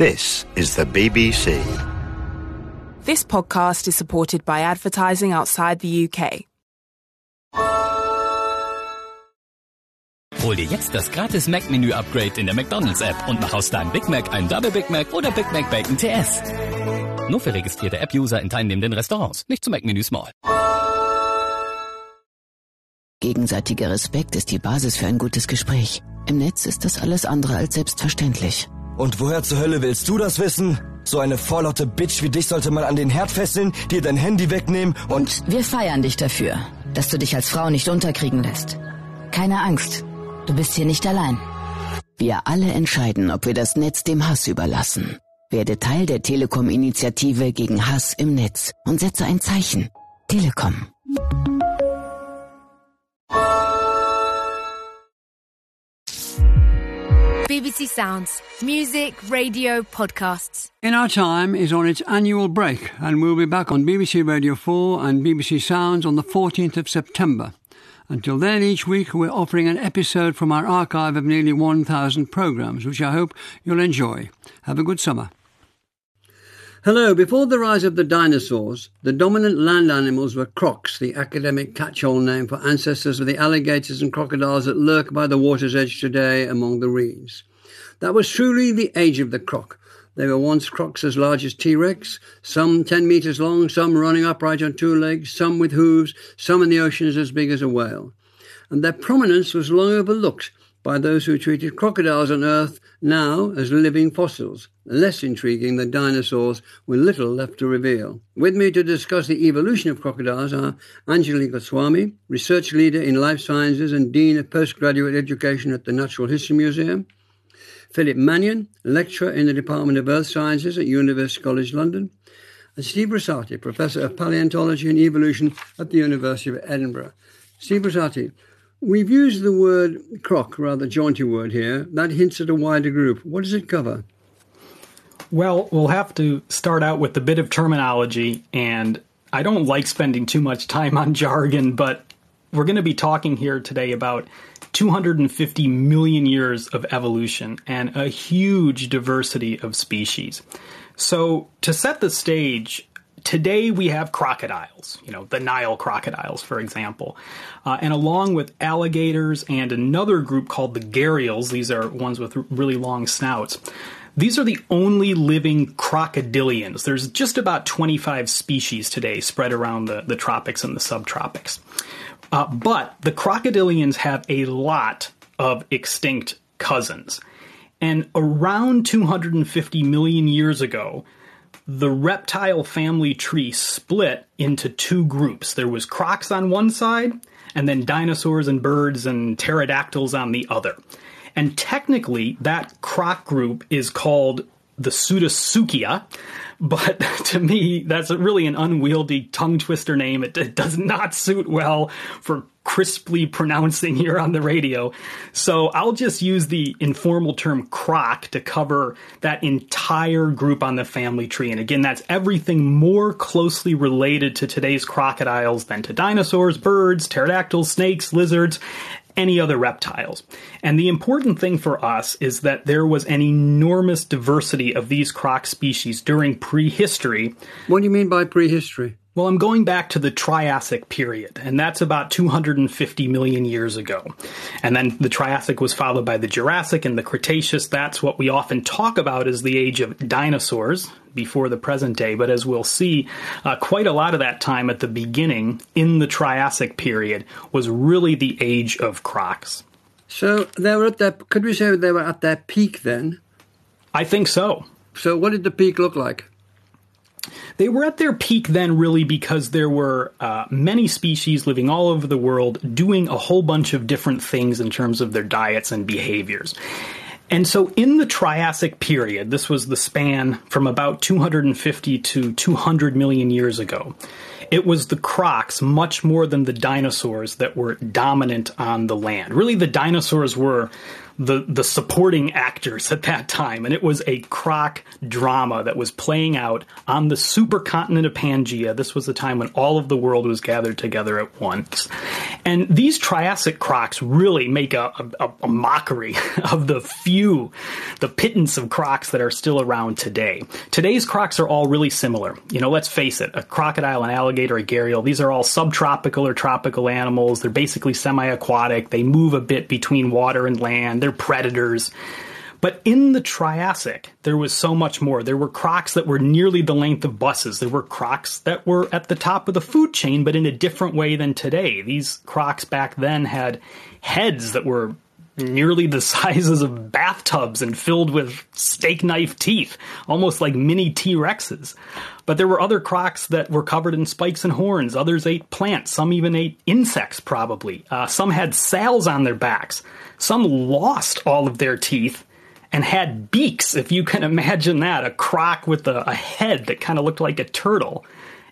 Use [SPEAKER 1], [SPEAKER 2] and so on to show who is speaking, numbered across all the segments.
[SPEAKER 1] This is the BBC.
[SPEAKER 2] This podcast is supported by advertising outside the UK.
[SPEAKER 3] Hol dir jetzt das gratis Mac-Menü-Upgrade in der McDonalds-App und mach aus deinem Big Mac ein Double Big Mac oder Big Mac Bacon TS. Nur für registrierte App-User in teilnehmenden Restaurants, nicht zum Mac-Menü Small.
[SPEAKER 4] Gegenseitiger Respekt ist die Basis für ein gutes Gespräch. Im Netz ist das alles andere als selbstverständlich.
[SPEAKER 5] Und woher zur Hölle willst du das wissen? So eine vorlaute Bitch wie dich sollte man an den Herd fesseln, dir dein Handy wegnehmen und...
[SPEAKER 4] Wir feiern dich dafür, dass du dich als Frau nicht unterkriegen lässt. Keine Angst, du bist hier nicht allein. Wir alle entscheiden, ob wir das Netz dem Hass überlassen. Werde Teil der Telekom-Initiative gegen Hass im Netz und setze ein Zeichen. Telekom.
[SPEAKER 6] BBC Sounds. Music, radio, podcasts.
[SPEAKER 7] In Our Time is on its annual break, and we'll be back on BBC Radio 4 and BBC Sounds on the 14th of September. Until then, each week we're offering an episode from our archive of nearly 1,000 programmes, which I hope you'll enjoy. Have a good summer. Hello. Before the rise of the dinosaurs, the dominant land animals were crocs, the academic catch-all name for ancestors of the alligators and crocodiles that lurk by the water's edge today among the reeds. That was truly the age of the croc. They were once crocs as large as T-Rex, some 10 metres long, some running upright on two legs, some with hooves, some in the oceans as big as a whale. And their prominence was long overlooked by those who treated crocodiles on Earth now as living fossils, less intriguing than dinosaurs with little left to reveal. With me to discuss the evolution of crocodiles are Anjali Goswami, research leader in life sciences and dean of postgraduate education at the Natural History Museum, Philip Mannion, lecturer in the Department of Earth Sciences at University College London, and Steve Brusatte, professor of paleontology and evolution at the University of Edinburgh. Steve Brusatte, We've used the word croc, rather jaunty word here. That hints at a wider group. What does it cover?
[SPEAKER 8] Well, we'll have to start out with a bit of terminology, and I don't like spending too much time on jargon, but we're going to be talking here today about 250 million years of evolution and a huge diversity of species. So, to set the stage, today we have crocodiles, you know, the Nile crocodiles, for example. Uh, and along with alligators and another group called the gharials, these are ones with really long snouts. These are the only living crocodilians. There's just about 25 species today spread around the, the tropics and the subtropics. Uh, but the crocodilians have a lot of extinct cousins. And around 250 million years ago, the reptile family tree split into two groups. There was crocs on one side, and then dinosaurs and birds and pterodactyls on the other. And technically, that croc group is called the Pseudosuchia, but to me, that's really an unwieldy tongue twister name. It, it, does not suit well for crisply pronouncing here on the radio. So I'll just use the informal term croc to cover that entire group on the family tree. And again, that's everything more closely related to today's crocodiles than to dinosaurs, birds, pterodactyls, snakes, lizards, any other reptiles. And the important thing for us is that there was an enormous diversity of these croc species during prehistory.
[SPEAKER 7] What do you mean by prehistory?
[SPEAKER 8] Well, I'm going back to the Triassic period, and that's about 250 million years ago. And then the Triassic was followed by the Jurassic and the Cretaceous. That's what we often talk about as the age of dinosaurs before the present day. But as we'll see, uh, quite a lot of that time at the beginning in the Triassic period was really the age of crocs.
[SPEAKER 7] So they were at their, could we say they were at their peak then?
[SPEAKER 8] I think so.
[SPEAKER 7] So what did the peak look like?
[SPEAKER 8] They were at their peak then, really, because there were uh, many species living all over the world doing a whole bunch of different things in terms of their diets and behaviors. And so in the Triassic period, this was the span from about 250 to 200 million years ago, it was the crocs much more than the dinosaurs that were dominant on the land. Really, the dinosaurs were the the supporting actors at that time, and it was a croc drama that was playing out on the supercontinent of Pangea. This was the time when all of the world was gathered together at once, and these Triassic crocs really make a, a, a mockery of the few, the pittance of crocs that are still around today. Today's crocs are all really similar. You know, let's face it: a crocodile, an alligator, a gharial. These are all subtropical or tropical animals. They're basically semi-aquatic. They move a bit between water and land. They're they're predators. But in the Triassic, there was so much more. There were crocs that were nearly the length of buses. There were crocs that were at the top of the food chain, but in a different way than today. These crocs back then had heads that were nearly the sizes of bathtubs and filled with steak knife teeth, almost like mini T Rexes. But there were other crocs that were covered in spikes and horns. Others ate plants. Some even ate insects, probably. Uh, some had sails on their backs. Some lost all of their teeth and had beaks, if you can imagine that, a croc with a, a head that kind of looked like a turtle.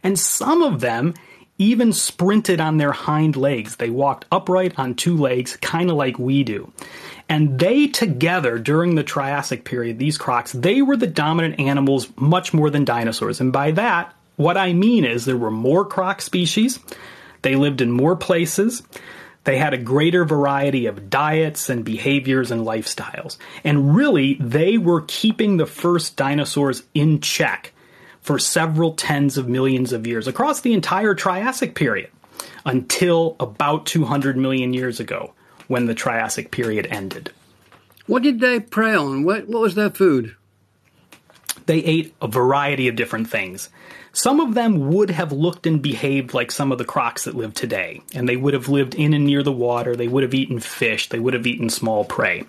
[SPEAKER 8] And some of them even sprinted on their hind legs. They walked upright on two legs, kind of like we do. And they together, during the Triassic period, these crocs, they were the dominant animals much more than dinosaurs. And by that, what I mean is there were more croc species, they lived in more places, they had a greater variety of diets and behaviors and lifestyles. And really, they were keeping the first dinosaurs in check for several tens of millions of years across the entire Triassic period until about 200 million years ago when the Triassic period ended.
[SPEAKER 7] What did they prey on? What, what was their food?
[SPEAKER 8] They ate a variety of different things. Some of them would have looked and behaved like some of the crocs that live today, and they would have lived in and near the water, they would have eaten fish, they would have eaten small prey.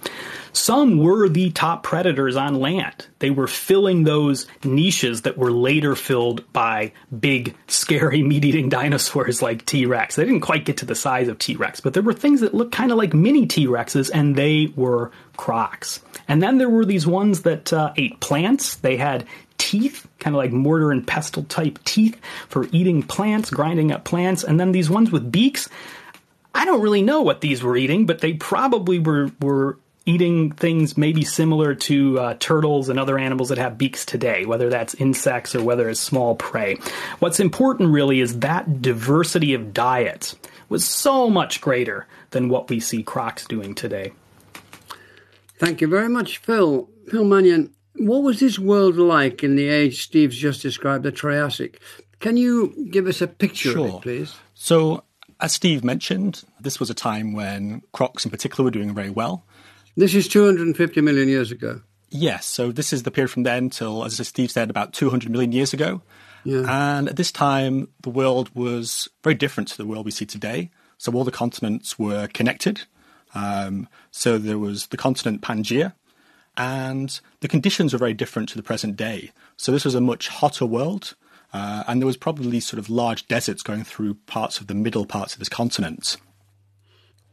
[SPEAKER 8] Some were the top predators on land. They were filling those niches that were later filled by big, scary, meat eating dinosaurs like T Rex. They didn't quite get to the size of T Rex, but there were things that looked kind of like mini T Rexes, and they were crocs. And then there were these ones that uh, ate plants. They had teeth, kind of like mortar and pestle type teeth for eating plants, grinding up plants, and then these ones with beaks. I don't really know what these were eating, but they probably were were eating things maybe similar to uh, turtles and other animals that have beaks today, whether that's insects or whether it's small prey. What's important really is that diversity of diets was so much greater than what we see crocs doing today.
[SPEAKER 7] Thank you very much, Phil. Phil Mannion, what was this world like in the age Steve's just described, the Triassic? Can you give us a picture
[SPEAKER 9] sure.
[SPEAKER 7] of it, please?
[SPEAKER 9] So, as Steve mentioned, this was a time when crocs in particular were doing very well.
[SPEAKER 7] This is 250 million years ago.
[SPEAKER 9] Yes, so this is the period from then till, as Steve said, about 200 million years ago. Yeah. And at this time, the world was very different to the world we see today. So all the continents were connected. Um, so there was the continent Pangaea, and the conditions were very different to the present day. So this was a much hotter world, uh, and there was probably sort of large deserts going through parts of the middle parts of this continent.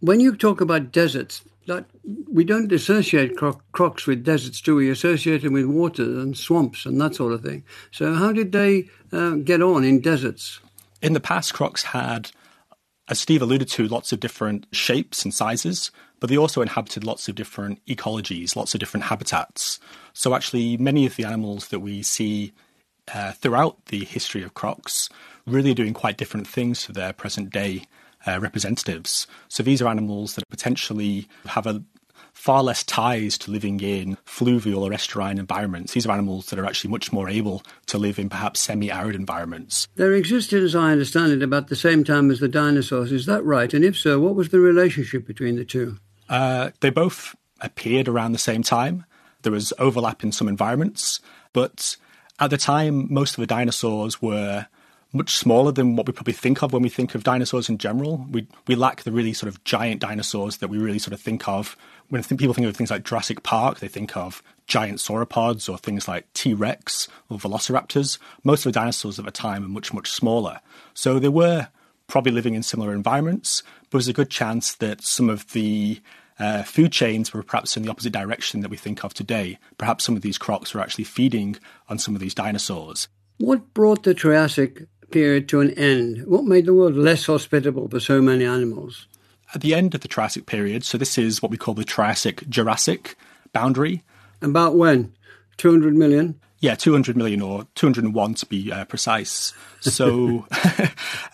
[SPEAKER 7] When you talk about deserts, that we don't associate cro- crocs with deserts, do we? Associate them with water and swamps and that sort of thing. So how did they uh, get on in deserts?
[SPEAKER 9] In the past, crocs had, as Steve alluded to, lots of different shapes and sizes but they also inhabited lots of different ecologies, lots of different habitats. So actually, many of the animals that we see uh, throughout the history of crocs really doing quite different things to their present day uh, representatives. So these are animals that potentially have a far less ties to living in fluvial or estuarine environments. These are animals that are actually much more able to live in perhaps semi arid environments.
[SPEAKER 7] They existed, as I understand it, about the same time as the dinosaurs. Is that right? And if so, what was the relationship between the two?
[SPEAKER 9] Uh, they both appeared around the same time. There was overlap in some environments, but at the time, most of the dinosaurs were much smaller than what we probably think of when we think of dinosaurs in general. We we lack the really sort of giant dinosaurs that we really sort of think of when people think of things like Jurassic Park. They think of giant sauropods or things like T Rex or Velociraptors. Most of the dinosaurs at the time are much much smaller, so they were probably living in similar environments, but there's a good chance that some of the uh, food chains were perhaps in the opposite direction that we think of today. Perhaps some of these crocs were actually feeding on some of these dinosaurs.
[SPEAKER 7] What brought the Triassic period to an end? What made the world less hospitable for so many animals?
[SPEAKER 9] At the end of the Triassic period, so this is what we call the Triassic Jurassic boundary.
[SPEAKER 7] About when? 200 million?
[SPEAKER 9] Yeah, 200 million or 201 to be uh, precise. So,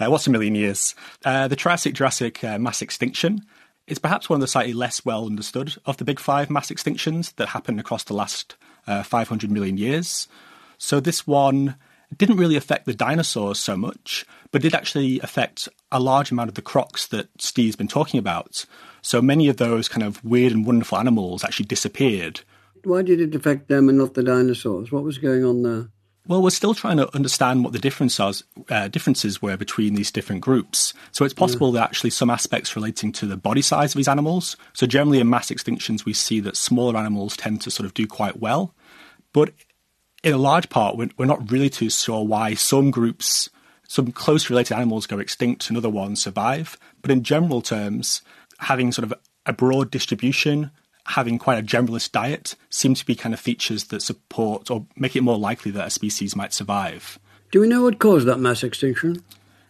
[SPEAKER 9] uh, what's a million years? Uh, the Triassic Jurassic uh, mass extinction is perhaps one of the slightly less well understood of the big five mass extinctions that happened across the last uh, 500 million years. So, this one didn't really affect the dinosaurs so much, but did actually affect a large amount of the crocs that Steve's been talking about. So many of those kind of weird and wonderful animals actually disappeared.
[SPEAKER 7] Why did it affect them and not the dinosaurs? What was going on there?
[SPEAKER 9] Well, we're still trying to understand what the differences, uh, differences were between these different groups. So it's possible yeah. that actually some aspects relating to the body size of these animals. So generally in mass extinctions, we see that smaller animals tend to sort of do quite well. But in a large part, we're, we're not really too sure why some groups, some close related animals go extinct and other ones survive. But in general terms, having sort of a broad distribution, having quite a generalist diet, seem to be kind of features that support or make it more likely that a species might survive.
[SPEAKER 7] Do we know what caused that mass extinction?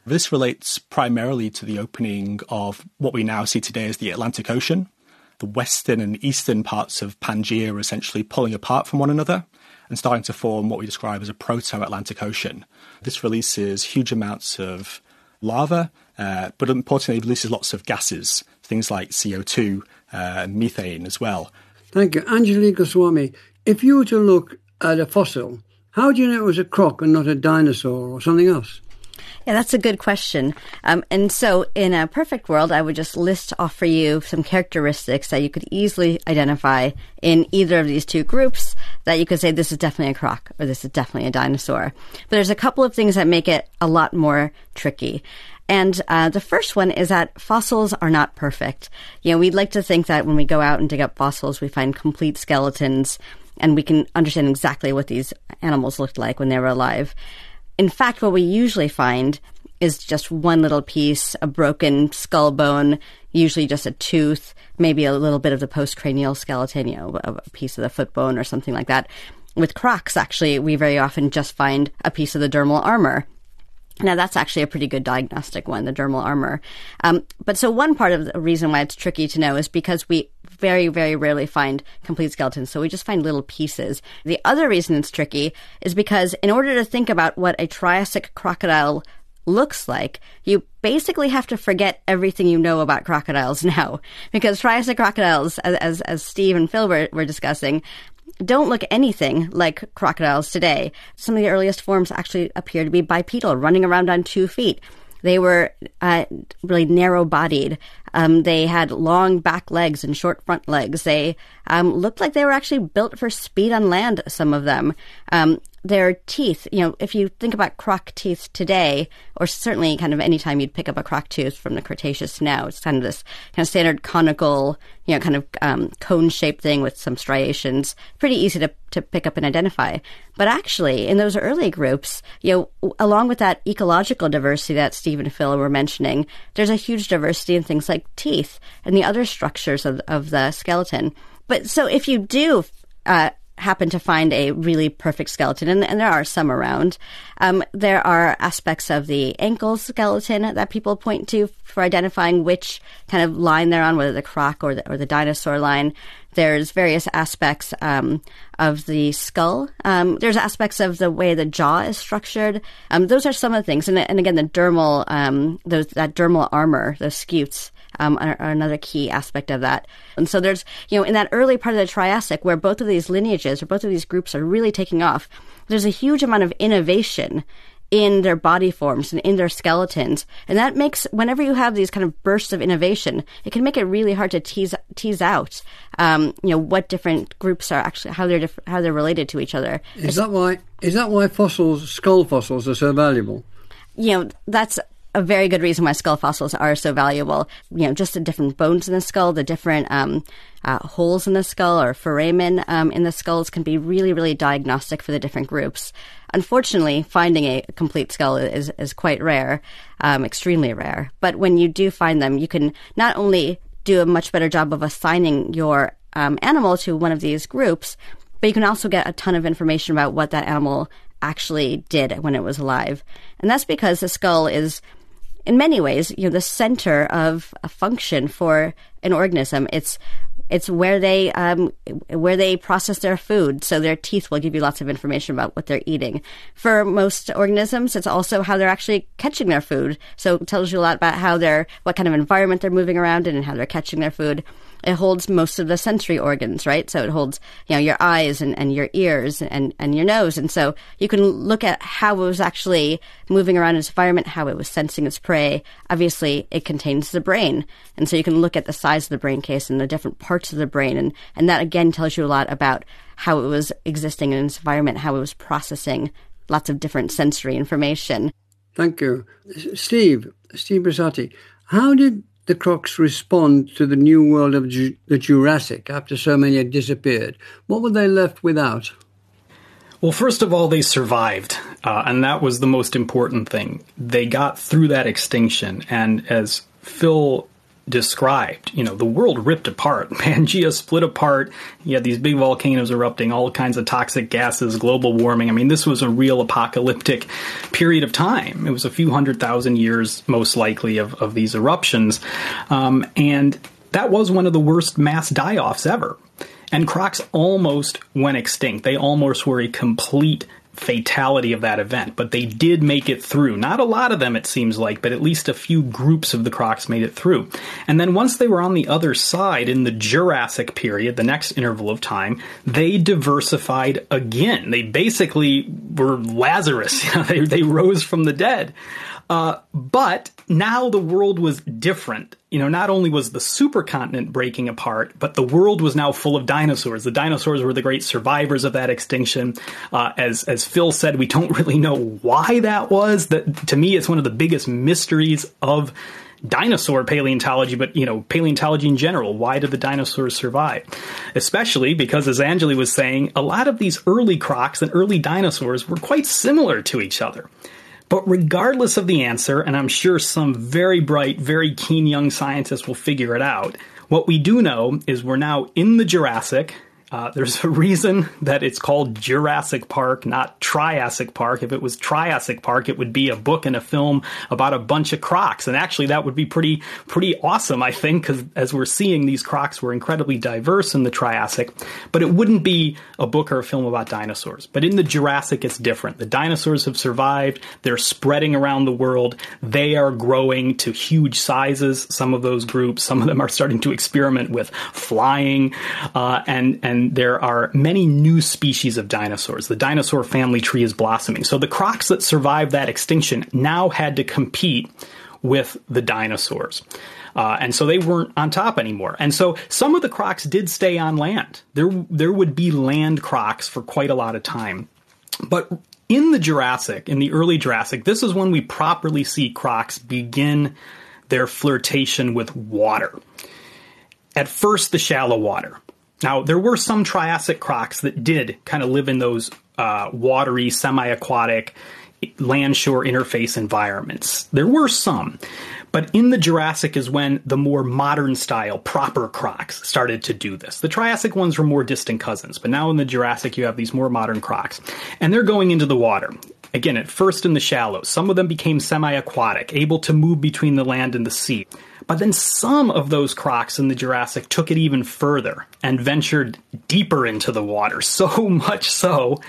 [SPEAKER 9] This relates primarily to the opening of what we now see today as the Atlantic Ocean. The western and eastern parts of Pangaea are essentially pulling apart from one another and starting to form what we describe as a proto Atlantic Ocean. This releases huge amounts of lava, uh, but importantly, it releases lots of gases, things like CO2 uh, and methane as well.
[SPEAKER 7] Thank you. Anjali Goswami, if you were to look at a fossil, how do you know it was a croc and not a dinosaur or something else?
[SPEAKER 10] Yeah, that's a good question. Um, and so, in a perfect world, I would just list off for you some characteristics that you could easily identify in either of these two groups that you could say this is definitely a croc or this is definitely a dinosaur. But there's a couple of things that make it a lot more tricky. And uh, the first one is that fossils are not perfect. You know, we'd like to think that when we go out and dig up fossils, we find complete skeletons and we can understand exactly what these animals looked like when they were alive. In fact, what we usually find is just one little piece, a broken skull bone, usually just a tooth, maybe a little bit of the postcranial skeleton, you know, a piece of the foot bone or something like that. With crocs, actually, we very often just find a piece of the dermal armor. Now that's actually a pretty good diagnostic one, the dermal armor. Um, but so one part of the reason why it's tricky to know is because we very, very rarely find complete skeletons. So we just find little pieces. The other reason it's tricky is because in order to think about what a Triassic crocodile looks like, you basically have to forget everything you know about crocodiles now. Because Triassic crocodiles, as, as Steve and Phil were, were discussing, don't look anything like crocodiles today. Some of the earliest forms actually appear to be bipedal, running around on two feet. They were uh, really narrow bodied. Um, they had long back legs and short front legs. They um, looked like they were actually built for speed on land, some of them. Um, their teeth, you know, if you think about croc teeth today, or certainly kind of any time you'd pick up a croc tooth from the Cretaceous now, it's kind of this kind of standard conical, you know, kind of um, cone shaped thing with some striations. Pretty easy to, to pick up and identify. But actually, in those early groups, you know, along with that ecological diversity that Steve and Phil were mentioning, there's a huge diversity in things like teeth and the other structures of, of the skeleton. But so if you do uh, happen to find a really perfect skeleton, and, and there are some around. Um, there are aspects of the ankle skeleton that people point to for identifying which kind of line they're on, whether the croc or the, or the dinosaur line. There's various aspects um, of the skull. Um, there's aspects of the way the jaw is structured. Um, those are some of the things, and, and again, the dermal, um, those that dermal armor, those scutes um, are, are, another key aspect of that. And so there's, you know, in that early part of the Triassic where both of these lineages or both of these groups are really taking off, there's a huge amount of innovation in their body forms and in their skeletons. And that makes, whenever you have these kind of bursts of innovation, it can make it really hard to tease, tease out, um, you know, what different groups are actually, how they're, diff- how they're related to each other.
[SPEAKER 7] Is that why, is that why fossils, skull fossils are so valuable?
[SPEAKER 10] You know, that's a very good reason why skull fossils are so valuable. You know, just the different bones in the skull, the different um, uh, holes in the skull or foramen um, in the skulls can be really, really diagnostic for the different groups. Unfortunately, finding a complete skull is, is quite rare, um, extremely rare. But when you do find them, you can not only do a much better job of assigning your um, animal to one of these groups, but you can also get a ton of information about what that animal actually did when it was alive. And that's because the skull is in many ways, you know, the center of a function for an organism. It's it's where they um, where they process their food. So their teeth will give you lots of information about what they're eating. For most organisms, it's also how they're actually catching their food. So it tells you a lot about how they're what kind of environment they're moving around in and how they're catching their food it holds most of the sensory organs, right? So it holds, you know, your eyes and, and your ears and, and your nose. And so you can look at how it was actually moving around its environment, how it was sensing its prey. Obviously, it contains the brain. And so you can look at the size of the brain case and the different parts of the brain. And, and that again tells you a lot about how it was existing in its environment, how it was processing lots of different sensory information.
[SPEAKER 7] Thank you. Steve, Steve Brusatte, how did the crocs respond to the new world of Ju- the Jurassic after so many had disappeared? What were they left without?
[SPEAKER 8] Well, first of all, they survived, uh, and that was the most important thing. They got through that extinction, and as Phil described. You know, the world ripped apart. Pangea split apart. You had these big volcanoes erupting, all kinds of toxic gases, global warming. I mean, this was a real apocalyptic period of time. It was a few hundred thousand years, most likely, of, of these eruptions. Um, and that was one of the worst mass die offs ever. And crocs almost went extinct. They almost were a complete fatality of that event, but they did make it through. Not a lot of them, it seems like, but at least a few groups of the crocs made it through. And then once they were on the other side in the Jurassic period, the next interval of time, they diversified again. They basically were Lazarus. they, they rose from the dead. Uh, but now the world was different. You know, not only was the supercontinent breaking apart, but the world was now full of dinosaurs. The dinosaurs were the great survivors of that extinction. Uh, as as Phil said, we don't really know why that was. That to me, it's one of the biggest mysteries of dinosaur paleontology, but you know, paleontology in general. Why did the dinosaurs survive? Especially because, as Anjali was saying, a lot of these early crocs and early dinosaurs were quite similar to each other. But regardless of the answer, and I'm sure some very bright, very keen young scientists will figure it out, what we do know is we're now in the Jurassic, uh, there's a reason that it's called Jurassic Park, not Triassic Park. If it was Triassic Park, it would be a book and a film about a bunch of crocs, and actually that would be pretty pretty awesome, I think, because as we're seeing, these crocs were incredibly diverse in the Triassic. But it wouldn't be a book or a film about dinosaurs. But in the Jurassic, it's different. The dinosaurs have survived. They're spreading around the world. They are growing to huge sizes. Some of those groups, some of them are starting to experiment with flying, uh, and and there are many new species of dinosaurs. The dinosaur family tree is blossoming. So the crocs that survived that extinction now had to compete with the dinosaurs. Uh, and so they weren't on top anymore. And so some of the crocs did stay on land. There, there would be land crocs for quite a lot of time. But in the Jurassic, in the early Jurassic, this is when we properly see crocs begin their flirtation with water. At first, the shallow water. Now, there were some Triassic crocs that did kind of live in those uh, watery, semi aquatic, land shore interface environments. There were some. But in the Jurassic is when the more modern style, proper crocs started to do this. The Triassic ones were more distant cousins, but now in the Jurassic you have these more modern crocs. And they're going into the water. Again, at first in the shallows. Some of them became semi aquatic, able to move between the land and the sea. But then some of those crocs in the Jurassic took it even further and ventured deeper into the water, so much so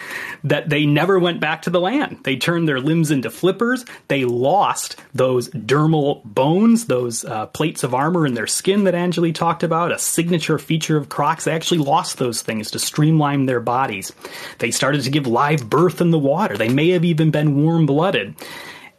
[SPEAKER 8] that they never went back to the land. They turned their limbs into flippers. They lost those dermal bones, those uh, plates of armor in their skin that Anjali talked about, a signature feature of crocs. They actually lost those things to streamline their bodies. They started to give live birth in the water. They may have even been warm blooded.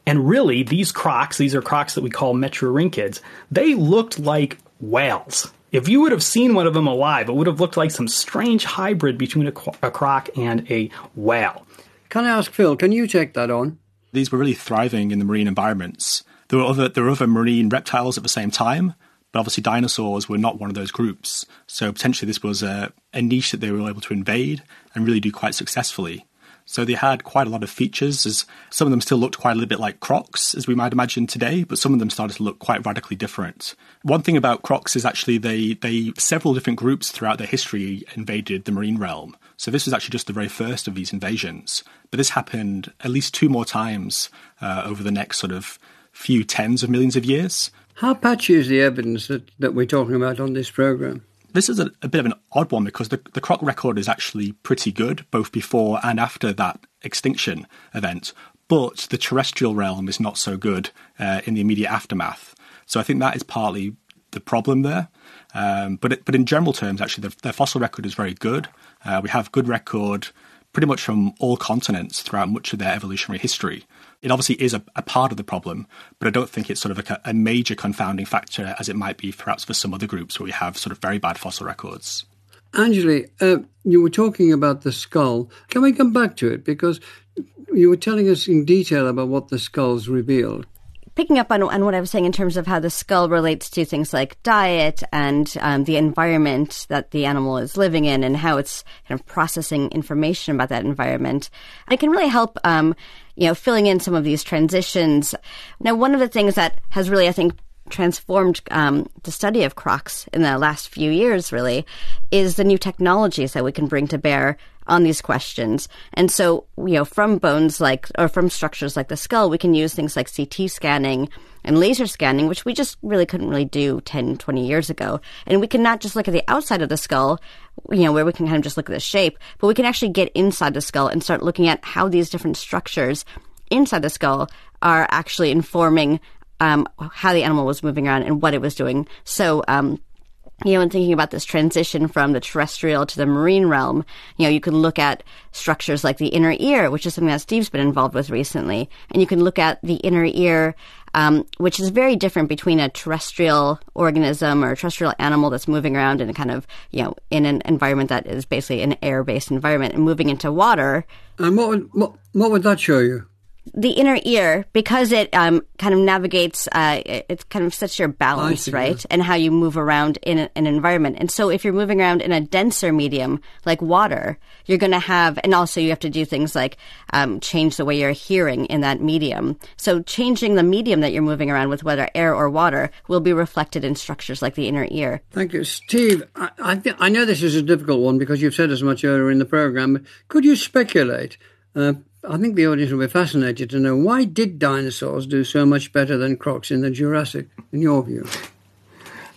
[SPEAKER 8] And really, these crocs, these are crocs that we call metriorhynchids, they looked like whales. If you would have seen one of them alive, it would have looked like some strange hybrid between a, a croc and a whale.
[SPEAKER 7] Can I ask Phil, can you take that on?
[SPEAKER 9] These were really thriving in the marine environments. There were other, there were other marine reptiles at the same time, but obviously dinosaurs were not one of those groups. So potentially this was a, a niche that they were able to invade and really do quite successfully. So they had quite a lot of features, as some of them still looked quite a little bit like Crocs, as we might imagine today, but some of them started to look quite radically different. One thing about Crocs is actually they, they several different groups throughout their history invaded the marine realm. So this was actually just the very first of these invasions. But this happened at least two more times uh, over the next sort of few tens of millions of years.
[SPEAKER 7] How patchy is the evidence that, that we're talking about on this program?
[SPEAKER 9] This is a, a bit of an odd one because the, the croc record is actually pretty good, both before and after that extinction event. But the terrestrial realm is not so good uh, in the immediate aftermath. So I think that is partly the problem there. Um, but it, but in general terms, actually, the, fossil record is very good. Uh, we have good record pretty much from all continents throughout much of their evolutionary history. It obviously is a, a part of the problem, but I don't think it's sort of a, a major confounding factor as it might be perhaps for some other groups where we have sort of very bad fossil records.
[SPEAKER 7] Anjali, uh, you were talking about the skull. Can we come back to it? Because you were telling us in detail about what the skulls revealed
[SPEAKER 10] picking up on, on what I was saying in terms of how the skull relates to things like diet and um, the environment that the animal is living in and how it's kind of processing information about that environment, it can really help, um, you know, filling in some of these transitions. Now, one of the things that has really, I think, transformed um, the study of crocs in the last few years, really, is the new technologies that we can bring to bear on these questions. And so, you know, from bones like, or from structures like the skull, we can use things like CT scanning and laser scanning, which we just really couldn't really do 10, 20 years ago. And we can not just look at the outside of the skull, you know, where we can kind of just look at the shape, but we can actually get inside the skull and start looking at how these different structures inside the skull are actually informing um, how the animal was moving around and what it was doing. So, um, you know, in thinking about this transition from the terrestrial to the marine realm, you know, you can look at structures like the inner ear, which is something that Steve's been involved with recently. And you can look at the inner ear, um, which is very different between a terrestrial organism or a terrestrial animal that's moving around in a kind of, you know, in an environment that is basically an air based environment and moving into water.
[SPEAKER 7] And what would, what, what would that show you?
[SPEAKER 10] The inner ear because it um, kind of navigates uh, it kind of sets your balance see, right yeah. and how you move around in a, an environment. And so if you're moving around in a denser medium like water you're going to have and also you have to do things like um, change the way you're hearing in that medium. So changing the medium that you're moving around with whether air or water will be reflected in structures like the inner ear.
[SPEAKER 7] Thank you. Steve i, I, th- I know this is a difficult one because you've said as much earlier in the program but could you speculate uh, I think the audience will be fascinated to know why did dinosaurs do so much better than crocs in the Jurassic, in your view?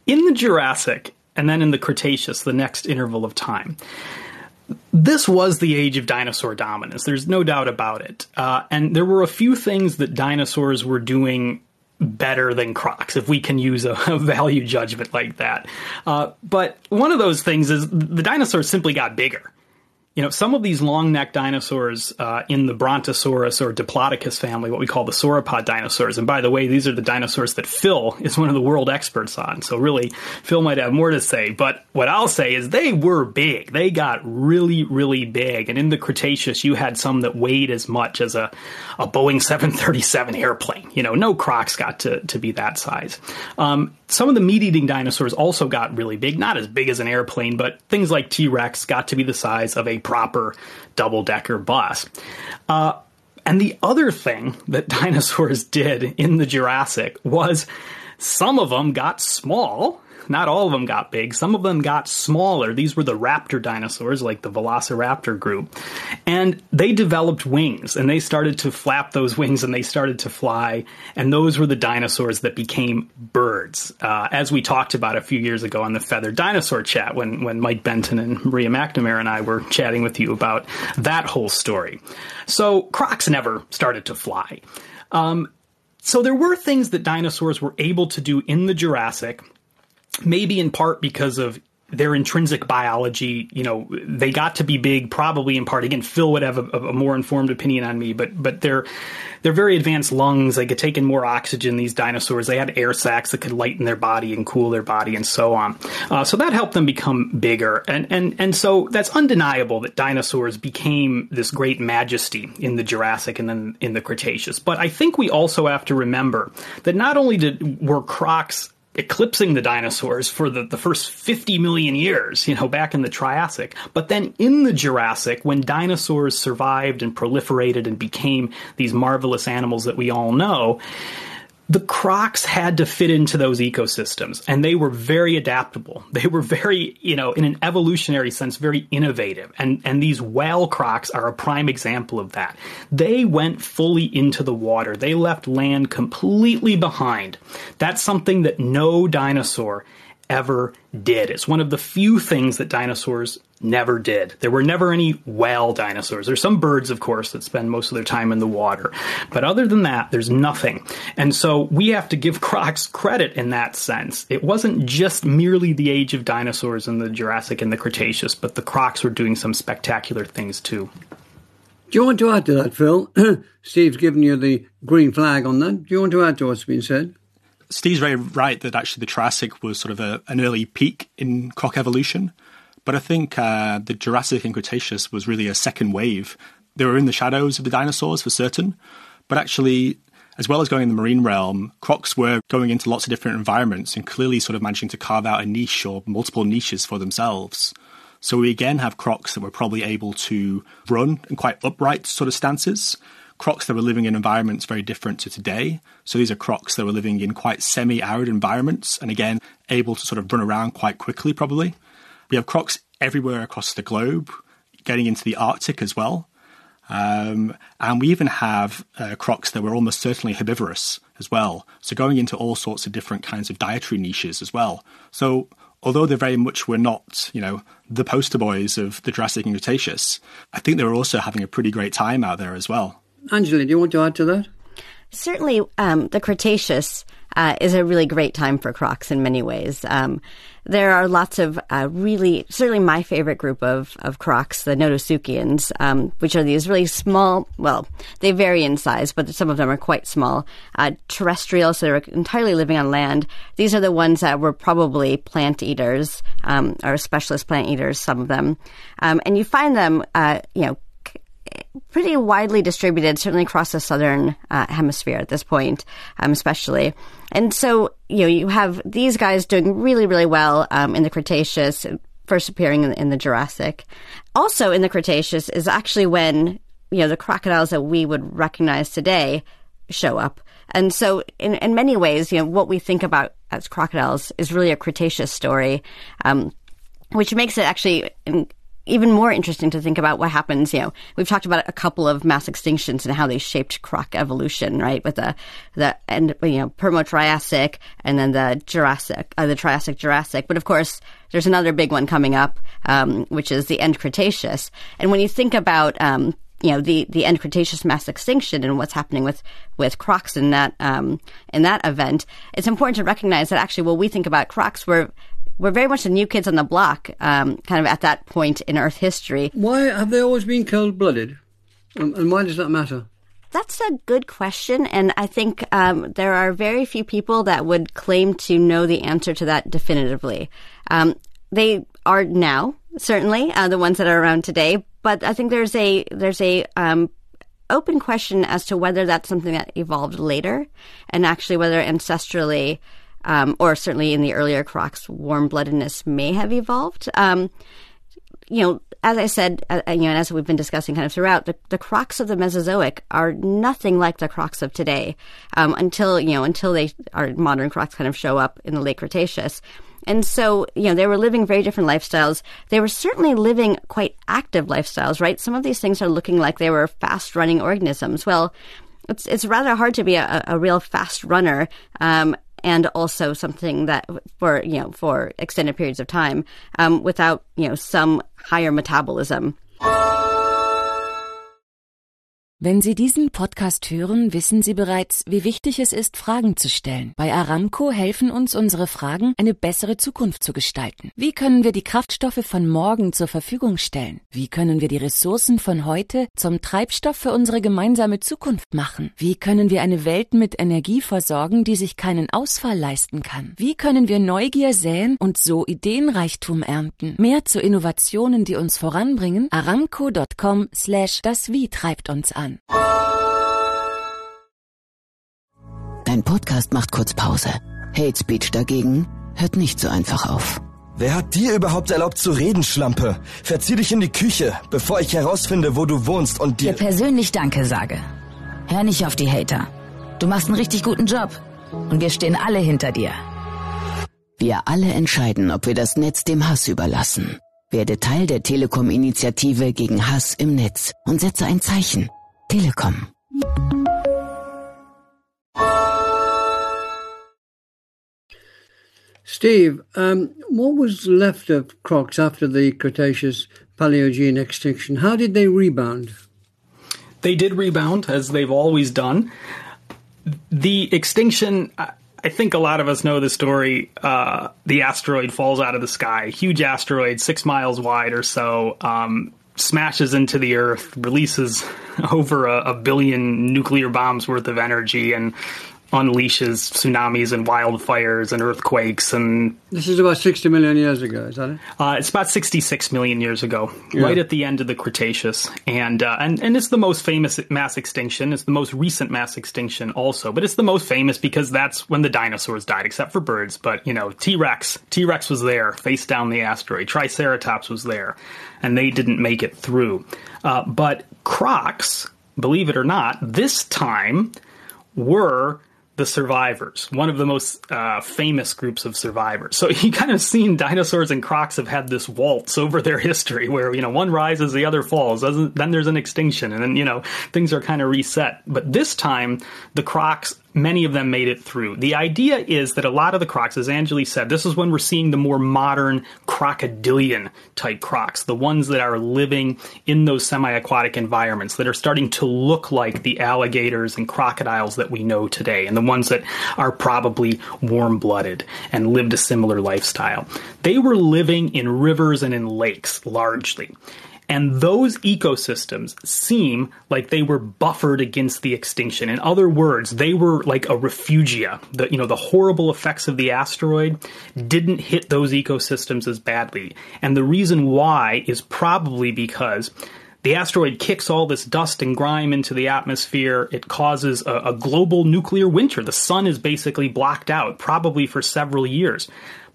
[SPEAKER 8] In the Jurassic, and then in the Cretaceous, the next interval of time, this was the age of dinosaur dominance. There's no doubt about it. Uh, and there were a few things that dinosaurs were doing better than crocs, if we can use a, a value judgment like that. Uh, but one of those things is the dinosaurs simply got bigger you know, some of these long necked dinosaurs uh, in the Brontosaurus or Diplodocus family, what we call the sauropod dinosaurs. And by the way, these are the dinosaurs that Phil is one of the world experts on. So really, Phil might have more to say. But what I'll say is they were big. They got really, really big. And in the Cretaceous, you had some that weighed as much as a, a Boeing 737 airplane. You know, no crocs got to, to be that size. Um, some of the meat eating dinosaurs also got really big, not as big as an airplane, but things like T Rex got to be the size of a proper double decker bus. Uh, and the other thing that dinosaurs did in the Jurassic was some of them got small not all of them got big. Some of them got smaller. These were the raptor dinosaurs, like the Velociraptor group. And they developed wings and they started to flap those wings and they started to fly. And those were the dinosaurs that became birds. Uh, as we talked about a few years ago on the Feathered Dinosaur chat when, when Mike Benton and Maria McNamara and I were chatting with you about that whole story. So crocs never started to fly. Um, so there were things that dinosaurs were able to do in the Jurassic maybe in part because of their intrinsic biology, you know, they got to be big probably in part. Again, Phil would have a, a, more informed opinion on me, but but they're they're very advanced lungs. They could take in more oxygen. These dinosaurs, they had air sacs that could lighten their body and cool their body, and so on. Uh, so that helped them become bigger, and and and so that's undeniable that dinosaurs became this great majesty in the Jurassic and then in the Cretaceous. But I think we also have to remember that not only did were crocs eclipsing the dinosaurs for the, the first 50 million years, you know, back in the Triassic. But then in the Jurassic, when dinosaurs survived and proliferated and became these marvelous animals that we all know, the crocs had to fit into those ecosystems and they were very adaptable. They were very you know in an evolutionary sense very innovative. And and these whale crocs are a prime example of that. They went fully into the water. They left land completely behind. That's something that no dinosaur ever did. It's one of the few things that dinosaurs never did. There were never any whale dinosaurs. There's some birds, of course, that spend most of their time in the water. But other than that, there's nothing. And so we have to give Crocs credit in that sense. It wasn't just merely the age of dinosaurs in the Jurassic and the Cretaceous, but the Crocs were doing some spectacular things too.
[SPEAKER 7] Do you want to add to that, Phil? Steve's given you the green flag on that. Do you want to add to what's been said?
[SPEAKER 9] Steve's very right that actually the Triassic was sort of a, an early peak in croc evolution. But I think uh, the Jurassic and Cretaceous was really a second wave. They were in the shadows of the dinosaurs for certain, but actually, as well as going in the marine realm, crocs were going into lots of different environments and clearly sort of managing to carve out a niche or multiple niches for themselves. So we again have crocs that were probably able to run in quite upright sort of stances crocs that were living in environments very different to today. So these are crocs that were living in quite semi arid environments and again, able to sort of run around quite quickly, probably. We have crocs everywhere across the globe, getting into the Arctic as well. Um, and we even have uh, crocs that were almost certainly herbivorous as well. So going into all sorts of different kinds of dietary niches as well. So although they very much were not, you know, the poster boys of the Jurassic and Cretaceous, I think they were also having a pretty great time out there as well.
[SPEAKER 7] Angela, do you want to add to that?
[SPEAKER 10] Certainly, um, the Cretaceous uh, is a really great time for crocs in many ways. Um, there are lots of uh, really, certainly my favorite group of, of crocs, the Notosuchians, um, which are these really small, well, they vary in size, but some of them are quite small, uh, terrestrial, so they're entirely living on land. These are the ones that were probably plant eaters, um, or specialist plant eaters, some of them. Um, and you find them, uh, you know, pretty widely distributed, certainly across the southern uh, hemisphere at this point, um, especially. And so, you know, you have these guys doing really, really well um, in the Cretaceous, first appearing in, in the Jurassic. Also, in the Cretaceous is actually when you know the crocodiles that we would recognize today show up. And so, in, in many ways, you know, what we think about as crocodiles is really a Cretaceous story, um, which makes it actually even more interesting to think about what happens. You know, we've talked about a couple of mass extinctions and how they shaped croc evolution, right? With the the and you know Permo-Triassic and then the Jurassic, uh, the Triassic Jurassic. But of course, there's another big one coming up, um, which is the End Cretaceous. And when you think about um, you know the the end Cretaceous mass extinction and what's happening with with crocs in that um, in that event, it's important to recognize that actually, when we think about crocs, we're we're very much the new kids on the block, um, kind of at that point in Earth history.
[SPEAKER 7] Why have they always been cold blooded? And, and why does that matter?
[SPEAKER 10] That's a good question, and I think um, there are very few people that would claim to know the answer to that definitively. Um, they are now certainly uh, the ones that are around today, but I think there's a there's a um, open question as to whether that's something that evolved later, and actually whether ancestrally um, or certainly in the earlier crocs, warm bloodedness may have evolved. Um, you know, as I said, uh, you know, and as we've been discussing kind of throughout, the, the crocs of the Mesozoic are nothing like the crocs of today um, until, you know, until they, our modern crocs kind of show up in the late Cretaceous. And so, you know, they were living very different lifestyles. They were certainly living quite active lifestyles, right? Some of these things are looking like they were fast running organisms. Well, it's it's rather hard to be a, a real fast runner um, and also something that for you know for extended periods of time um, without you know some higher metabolism.
[SPEAKER 11] Wenn Sie diesen Podcast hören, wissen Sie bereits, wie wichtig es ist, Fragen zu stellen. Bei Aramco helfen uns unsere Fragen, eine bessere Zukunft zu gestalten. Wie können wir die Kraftstoffe von morgen zur Verfügung stellen? Wie können wir die Ressourcen von heute zum Treibstoff für unsere gemeinsame Zukunft machen? Wie können wir eine Welt mit Energie versorgen, die sich keinen Ausfall leisten kann? Wie können wir Neugier säen und so Ideenreichtum ernten? Mehr zu Innovationen, die uns voranbringen? Aramco.com slash das Wie treibt uns an an.
[SPEAKER 4] Dein Podcast macht kurz Pause. Hate Speech dagegen hört nicht so einfach auf.
[SPEAKER 5] Wer hat dir überhaupt erlaubt zu reden, Schlampe? Verzieh dich in die Küche, bevor ich herausfinde, wo du wohnst und dir...
[SPEAKER 4] Dir persönlich Danke sage. Hör nicht auf die Hater. Du machst einen richtig guten Job. Und wir stehen alle hinter dir. Wir alle entscheiden, ob wir das Netz dem Hass überlassen. Werde Teil der Telekom-Initiative gegen Hass im Netz und setze ein Zeichen. Telekom.
[SPEAKER 7] Steve, um, what was left of crocs after the Cretaceous Paleogene extinction? How did they rebound?
[SPEAKER 8] They did rebound, as they've always done. The extinction, I think a lot of us know the story. Uh, the asteroid falls out of the sky, huge asteroid, six miles wide or so, um, smashes into the Earth, releases over a, a billion nuclear bombs worth of energy, and unleashes tsunamis and wildfires and earthquakes and
[SPEAKER 7] this is about 60 million years ago is that it?
[SPEAKER 8] Uh, it's about 66 million years ago yeah. right at the end of the cretaceous. And uh, and and it's the most famous mass extinction. It's the most recent mass extinction also. But it's the most famous because that's when the dinosaurs died except for birds. But you know t-rex t-rex was there face down the asteroid. Triceratops was there and they didn't make it through. Uh, but crocs believe it or not this time were the survivors, one of the most uh, famous groups of survivors. So you kind of seen dinosaurs and crocs have had this waltz over their history where, you know, one rises, the other falls, then there's an extinction, and then, you know, things are kind of reset. But this time, the crocs many of them made it through. The idea is that a lot of the crocs, as Anjali said, this is when we're seeing the more modern crocodilian type crocs, the ones that are living in those semi aquatic environments that are starting to look like the alligators and crocodiles that we know today, and the ones that are probably warm blooded and lived a similar lifestyle. They were living in rivers and in lakes largely. And those ecosystems seem like they were buffered against the extinction. In other words, they were like a refugia. The, you know, the horrible effects of the asteroid didn't hit those ecosystems as badly. And the reason why is probably because the asteroid kicks all this dust and grime into the atmosphere. It causes a, a global nuclear winter. The sun is basically blocked out, probably for several years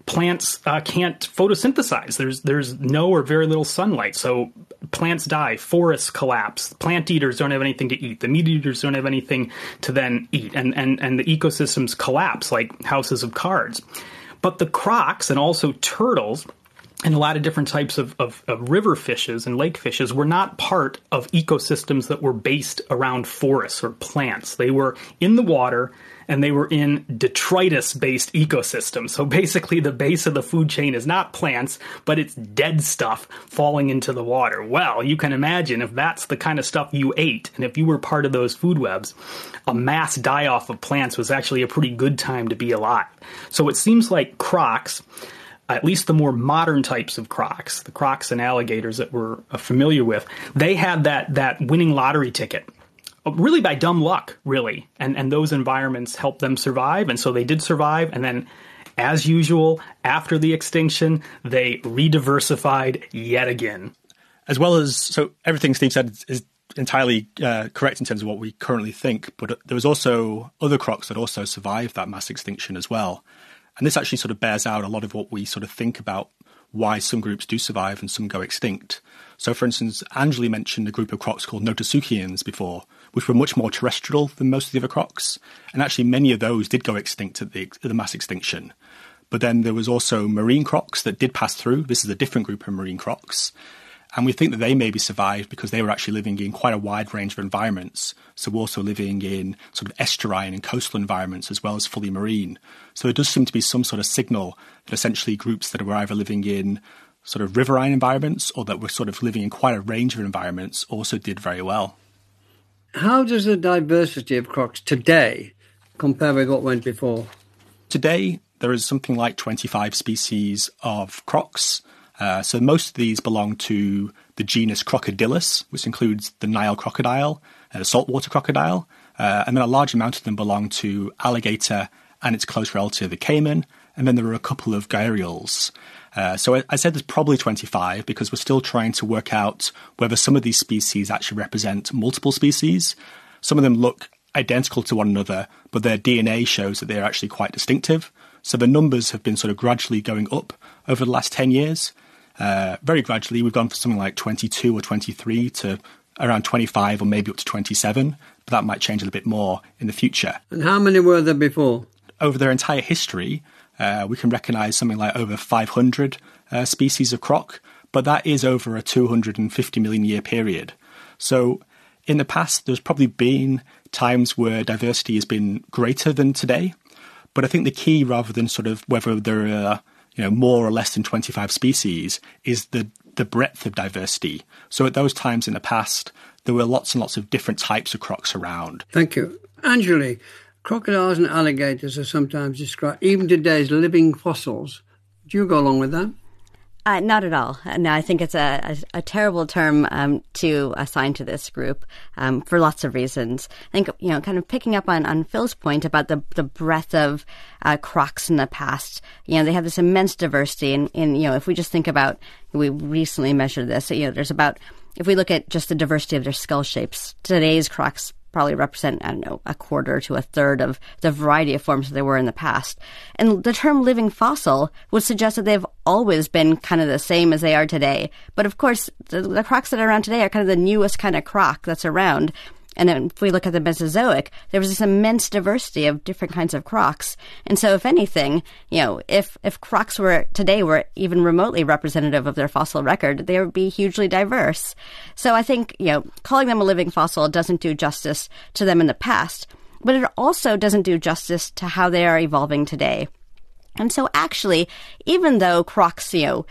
[SPEAKER 8] plants uh, can't photosynthesize. There's there's no or very little sunlight, so plants die. Forests collapse. Plant eaters don't have anything to eat. The meat eaters don't have anything to then eat, and and and the ecosystems collapse like houses of cards. But the crocs and also turtles and a lot of different types of, of, of, river fishes and lake fishes were not part of ecosystems that were based around forests or plants. They were in the water and they were in detritus based ecosystems. So basically, the base of the food chain is not plants, but it's dead stuff falling into the water. Well, you can imagine if that's the kind of stuff you ate, and if you were part of those food webs, a mass die off of plants was actually a pretty good time to be alive. So it seems like crocs at least the more modern types of crocs, the crocs and alligators that we're uh, familiar with, they had that that winning lottery ticket really by dumb luck, really. And and those environments helped them survive, and so they did survive. And then, as usual, after the extinction, they rediversified yet again.
[SPEAKER 9] As well as so, everything Steve said is entirely uh, correct in terms of what we currently think. But there was also other crocs that also survived that mass extinction as well. And this actually sort of bears out a lot of what we sort of think about why some groups do survive and some go extinct. So, for instance, Anjali mentioned a group of crocs called Notosuchians before, which were much more terrestrial than most of the other crocs. And actually, many of those did go extinct at the, at the mass extinction. But then there was also marine crocs that did pass through. This is a different group of marine crocs. And we think that they maybe survived because they were actually living in quite a wide range of environments. So also living in sort of estuarine and coastal environments as well as fully marine. So there does seem to be some sort of signal that essentially groups that were either living in sort of riverine environments or that were sort of living in quite a range of environments also did very well.
[SPEAKER 7] How does the diversity of crocs today compare with what went before?
[SPEAKER 9] Today, there is something like 25 species of crocs. Uh, so most of these belong to the genus Crocodylus, which includes the Nile crocodile and the saltwater crocodile. Uh, and then a large amount of them belong to alligator and its close relative, the caiman. And then there are a couple of gharials. Uh, so I, I, said there's probably 25 because we're still trying to work out whether some of these species actually represent multiple species. Some of them look identical to one another, but their DNA shows that they're actually quite distinctive. So the numbers have been sort of gradually going up over the last 10 years. Uh, very gradually, we've gone from something like 22 or 23 to around 25 or maybe up to 27, but that might change a little bit more in the future.
[SPEAKER 7] And how many were there before?
[SPEAKER 9] over their entire history, uh, we can recognize something like over 500 uh, species of croc, but that is over a 250 million year period. So in the past, there's probably been times where diversity has been greater than today. But I think the key, rather than sort of whether there are you know more or less than 25 species, is the the breadth of diversity. So at those times in the past, there were lots and lots of different types of crocs around.
[SPEAKER 7] Thank you, Anjali. Crocodiles and alligators are sometimes described, even today, as living fossils. Do you go along with that?
[SPEAKER 10] Uh, not at all. No, I think it's a, a, a terrible term um, to assign to this group um, for lots of reasons. I think, you know, kind of picking up on, on Phil's point about the, the breadth of uh, crocs in the past, you know, they have this immense diversity. And, and, you know, if we just think about, we recently measured this, you know, there's about, if we look at just the diversity of their skull shapes, today's crocs probably represent, I don't know, a quarter to a third of the variety of forms that there were in the past. And the term living fossil would suggest that they've always been kind of the same as they are today. But of course, the, the crocs that are around today are kind of the newest kind of croc that's around. And then if we look at the Mesozoic, there was this immense diversity of different kinds of crocs. And so if anything, you know, if, if crocs were today were even remotely representative of their fossil record, they would be hugely diverse. So I think, you know, calling them a living fossil doesn't do justice to them in the past, but it also doesn't do justice to how they are evolving today. And so actually, even though crocs, you know,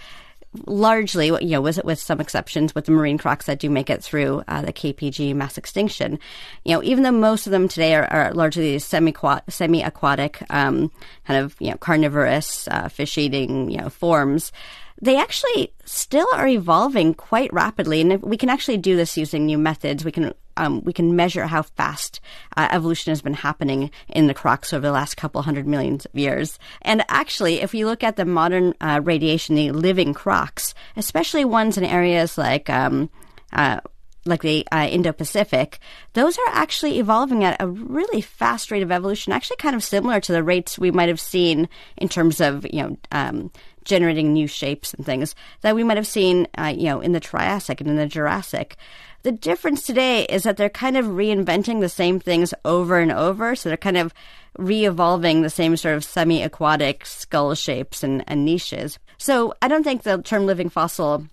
[SPEAKER 10] largely, you know, with, with some exceptions, with the marine crocs that do make it through uh, the KPG mass extinction, you know, even though most of them today are, are largely semi semi aquatic, um, kind of you know carnivorous, uh, fish eating, you know, forms. They actually still are evolving quite rapidly, and we can actually do this using new methods. We can um, we can measure how fast uh, evolution has been happening in the crocs over the last couple hundred millions of years. And actually, if we look at the modern uh, radiation, the living crocs, especially ones in areas like um, uh, like the uh, Indo-Pacific, those are actually evolving at a really fast rate of evolution, actually kind of similar to the rates we might have seen in terms of you know um, generating new shapes and things that we might have seen uh, you know in the Triassic and in the Jurassic. The difference today is that they're kind of reinventing the same things over and over. So they're kind of re evolving the same sort of semi aquatic skull shapes and, and niches. So I don't think the term living fossil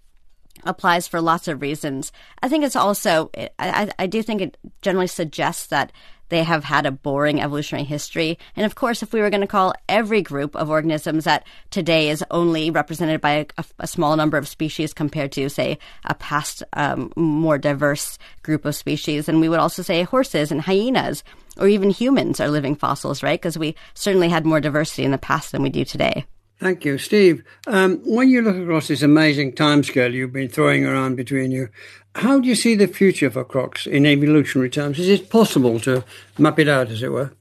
[SPEAKER 10] applies for lots of reasons. I think it's also, I, I do think it generally suggests that they have had a boring evolutionary history. And of course, if we were going to call every group of organisms that today is only represented by a, a small number of species compared to, say, a past um, more diverse group of species, then we would also say horses and hyenas or even humans are living fossils, right? Because we certainly had more diversity in the past than we do today.
[SPEAKER 7] Thank you, Steve. Um, when you look across this amazing timescale you've been throwing around between you, how do you see the future for crocs in evolutionary terms? Is it possible to map it out, as it were?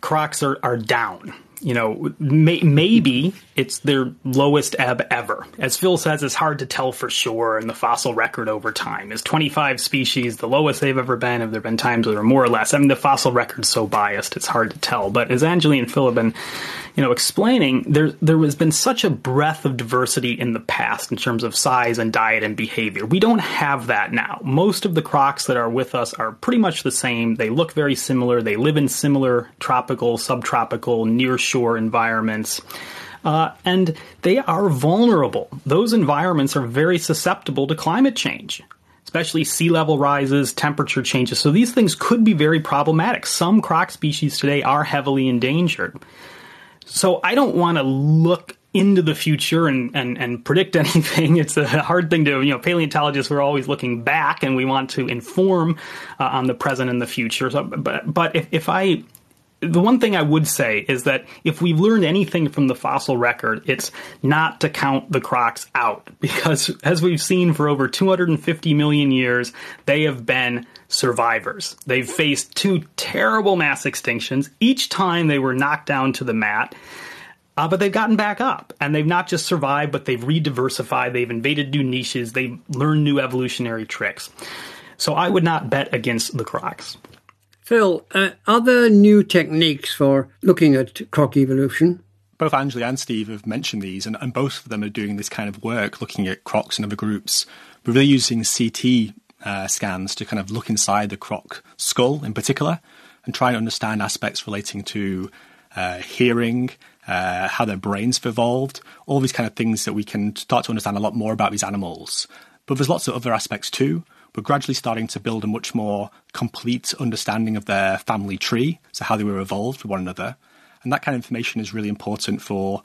[SPEAKER 8] Crocs are, are down you know, may, maybe it's their lowest ebb ever. As Phil says, it's hard to tell for sure in the fossil record over time. Is 25 species the lowest they've ever been? Have there been times where more or less? I mean, the fossil record's so biased, it's hard to tell. But as Anjali and Phil have been, you know, explaining, there there has been such a breadth of diversity in the past in terms of size and diet and behavior. We don't have that now. Most of the crocs that are with us are pretty much the same. They look very similar. They live in similar tropical, subtropical, near shore environments. Uh, and they are vulnerable. Those environments are very susceptible to climate change, especially sea level rises, temperature changes. So these things could be very problematic. Some croc species today are heavily endangered. So I don't want to look into the future and, and, and predict anything. It's a hard thing to, you know, paleontologists, we're always looking back and we want to inform uh, on the present and the future. So, but, but if, if I the one thing I would say is that if we've learned anything from the fossil record, it's not to count the crocs out because as we've seen for over 250 million years, they have been survivors. They've faced two terrible mass extinctions. Each time they were knocked down to the mat. Uh, but they've gotten back up and they've not just survived, but they've re-diversified. They've invaded new niches. They've learned new evolutionary tricks. So I would not bet against the crocs.
[SPEAKER 7] Phil, uh, are there new techniques for looking at croc evolution?
[SPEAKER 9] Both Anjali and Steve have mentioned these, and, and both of them are doing this kind of work, looking at crocs and other groups. We're really using CT uh, scans to kind of look inside the croc skull in particular. and try and understand aspects relating to uh, hearing, uh, how their brains have evolved, all these kind of things that we can start to understand a lot more about these animals. But there's lots of other aspects too. We're gradually starting to build a much more complete understanding of their family tree, so how they were evolved with one another. And that kind of information is really important for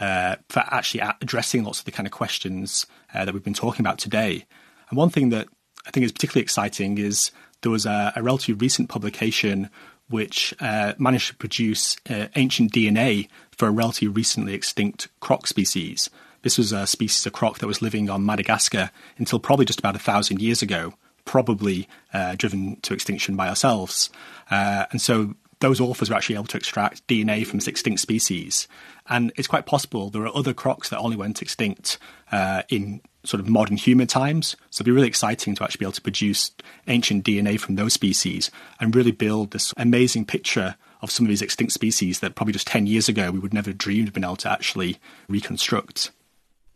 [SPEAKER 9] uh, for actually addressing lots of the kind of questions uh, that we've been talking about today. And one thing that I think is particularly exciting is there was a, a relatively recent publication which uh, managed to produce uh, ancient DNA for a relatively recently extinct croc species. This was a species of croc that was living on Madagascar until probably just about a thousand years ago, probably uh, driven to extinction by ourselves. Uh, and so those authors were actually able to extract DNA from extinct species. And it's quite possible there are other crocs that only went extinct uh, in sort of modern human times. So it'd be really exciting to actually be able to produce ancient DNA from those species and really build this amazing picture of some of these extinct species that probably just 10 years ago we would never have dreamed of being able to actually reconstruct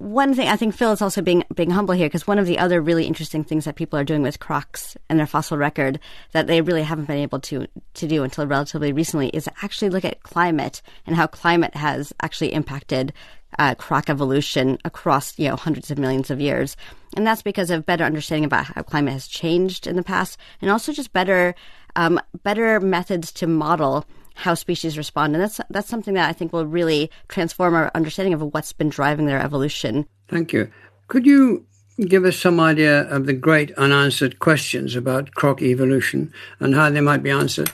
[SPEAKER 10] one thing I think Phil is also being being humble here because one of the other really interesting things that people are doing with crocs and their fossil record that they really haven't been able to to do until relatively recently is actually look at climate and how climate has actually impacted uh, croc evolution across you know hundreds of millions of years, and that's because of better understanding about how climate has changed in the past, and also just better um, better methods to model how species respond. And that's that's something that I think will really transform our understanding of what's been driving their evolution.
[SPEAKER 7] Thank you. Could you give us some idea of the great unanswered questions about croc evolution and how they might be answered?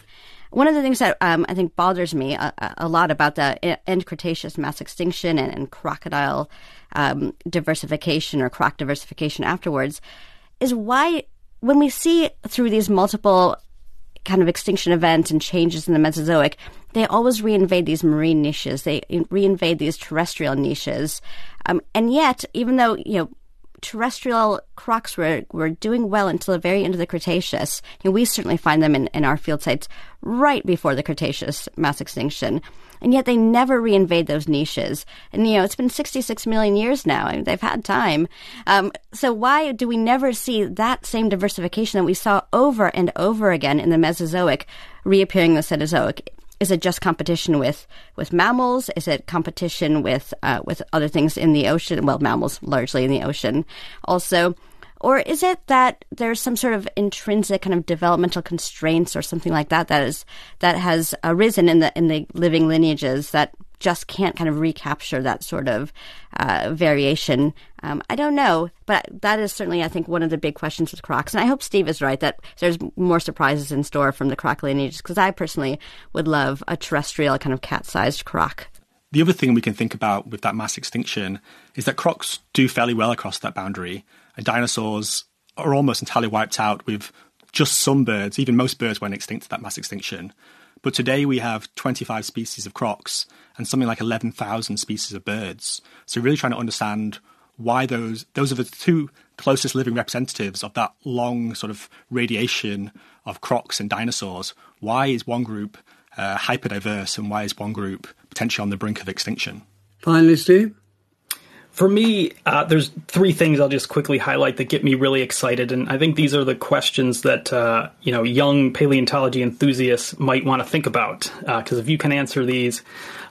[SPEAKER 10] One of the things that um, I think bothers me a, a, lot about the end Cretaceous mass extinction and, and crocodile um, diversification or croc diversification afterwards is why, when we see through these multiple kind of extinction events and changes in the Mesozoic, they always reinvade these marine niches. They reinvade these terrestrial niches. Um, and yet, even though, you know, terrestrial crocs were, were doing well until the very end of the Cretaceous. Know, we certainly find them in, in our field sites right before the Cretaceous mass extinction. And yet they never reinvade those niches. And, you know, it's been 66 million years now. I mean, they've had time. Um, so why do we never see that same diversification that we saw over and over again in the Mesozoic reappearing in the Cenozoic? Is it just competition with with mammals? Is it competition with uh, with other things in the ocean? Well, mammals largely in the ocean, also. Or is it that there's some sort of intrinsic kind of developmental constraints or something like that that is that has arisen in the in the living lineages that just can't kind of recapture that sort of uh, variation. Um, I don't know, but that is certainly, I think, one of the big questions with crocs. And I hope Steve is right that there's more surprises in store from the croc lineage, because I personally would love a terrestrial kind of cat-sized croc.
[SPEAKER 9] The other thing we can think about with that mass extinction is that crocs do fairly well across that boundary, and dinosaurs are almost entirely wiped out with just some birds, even most birds went extinct at that mass extinction. But today we have 25 species of crocs and something like 11,000 species of birds. So really trying to understand why those those are the two closest living representatives of that long sort of radiation of crocs and dinosaurs. Why is one group uh, hyper diverse and why is one group potentially on the brink of extinction?
[SPEAKER 7] Finally, Steve.
[SPEAKER 8] For me, uh, there's three things I'll just quickly highlight that get me really excited, and I think these are the questions that uh, you know young paleontology enthusiasts might want to think about. Because uh, if you can answer these,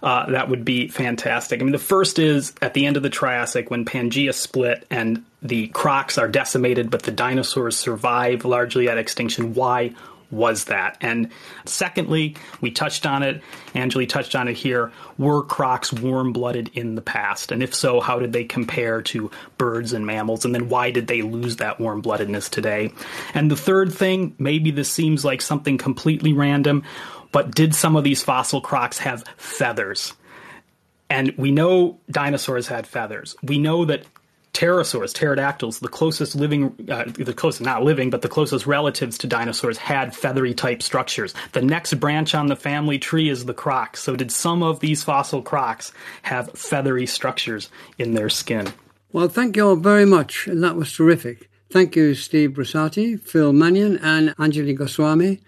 [SPEAKER 8] uh, that would be fantastic. I mean, the first is at the end of the Triassic when Pangea split and the crocs are decimated, but the dinosaurs survive largely at extinction. Why? Was that? And secondly, we touched on it, Anjali touched on it here. Were crocs warm blooded in the past? And if so, how did they compare to birds and mammals? And then why did they lose that warm bloodedness today? And the third thing, maybe this seems like something completely random, but did some of these fossil crocs have feathers? And we know dinosaurs had feathers. We know that pterosaurs, pterodactyls, the closest living, uh, the closest, not living, but the closest relatives to dinosaurs had feathery type structures. The next branch on the family tree is the croc. So, did some of these fossil crocs have feathery structures in their skin?
[SPEAKER 7] Well, thank you all very much, and that was terrific. Thank you, Steve Brusatte, Phil Mannion, and Anjali Goswami,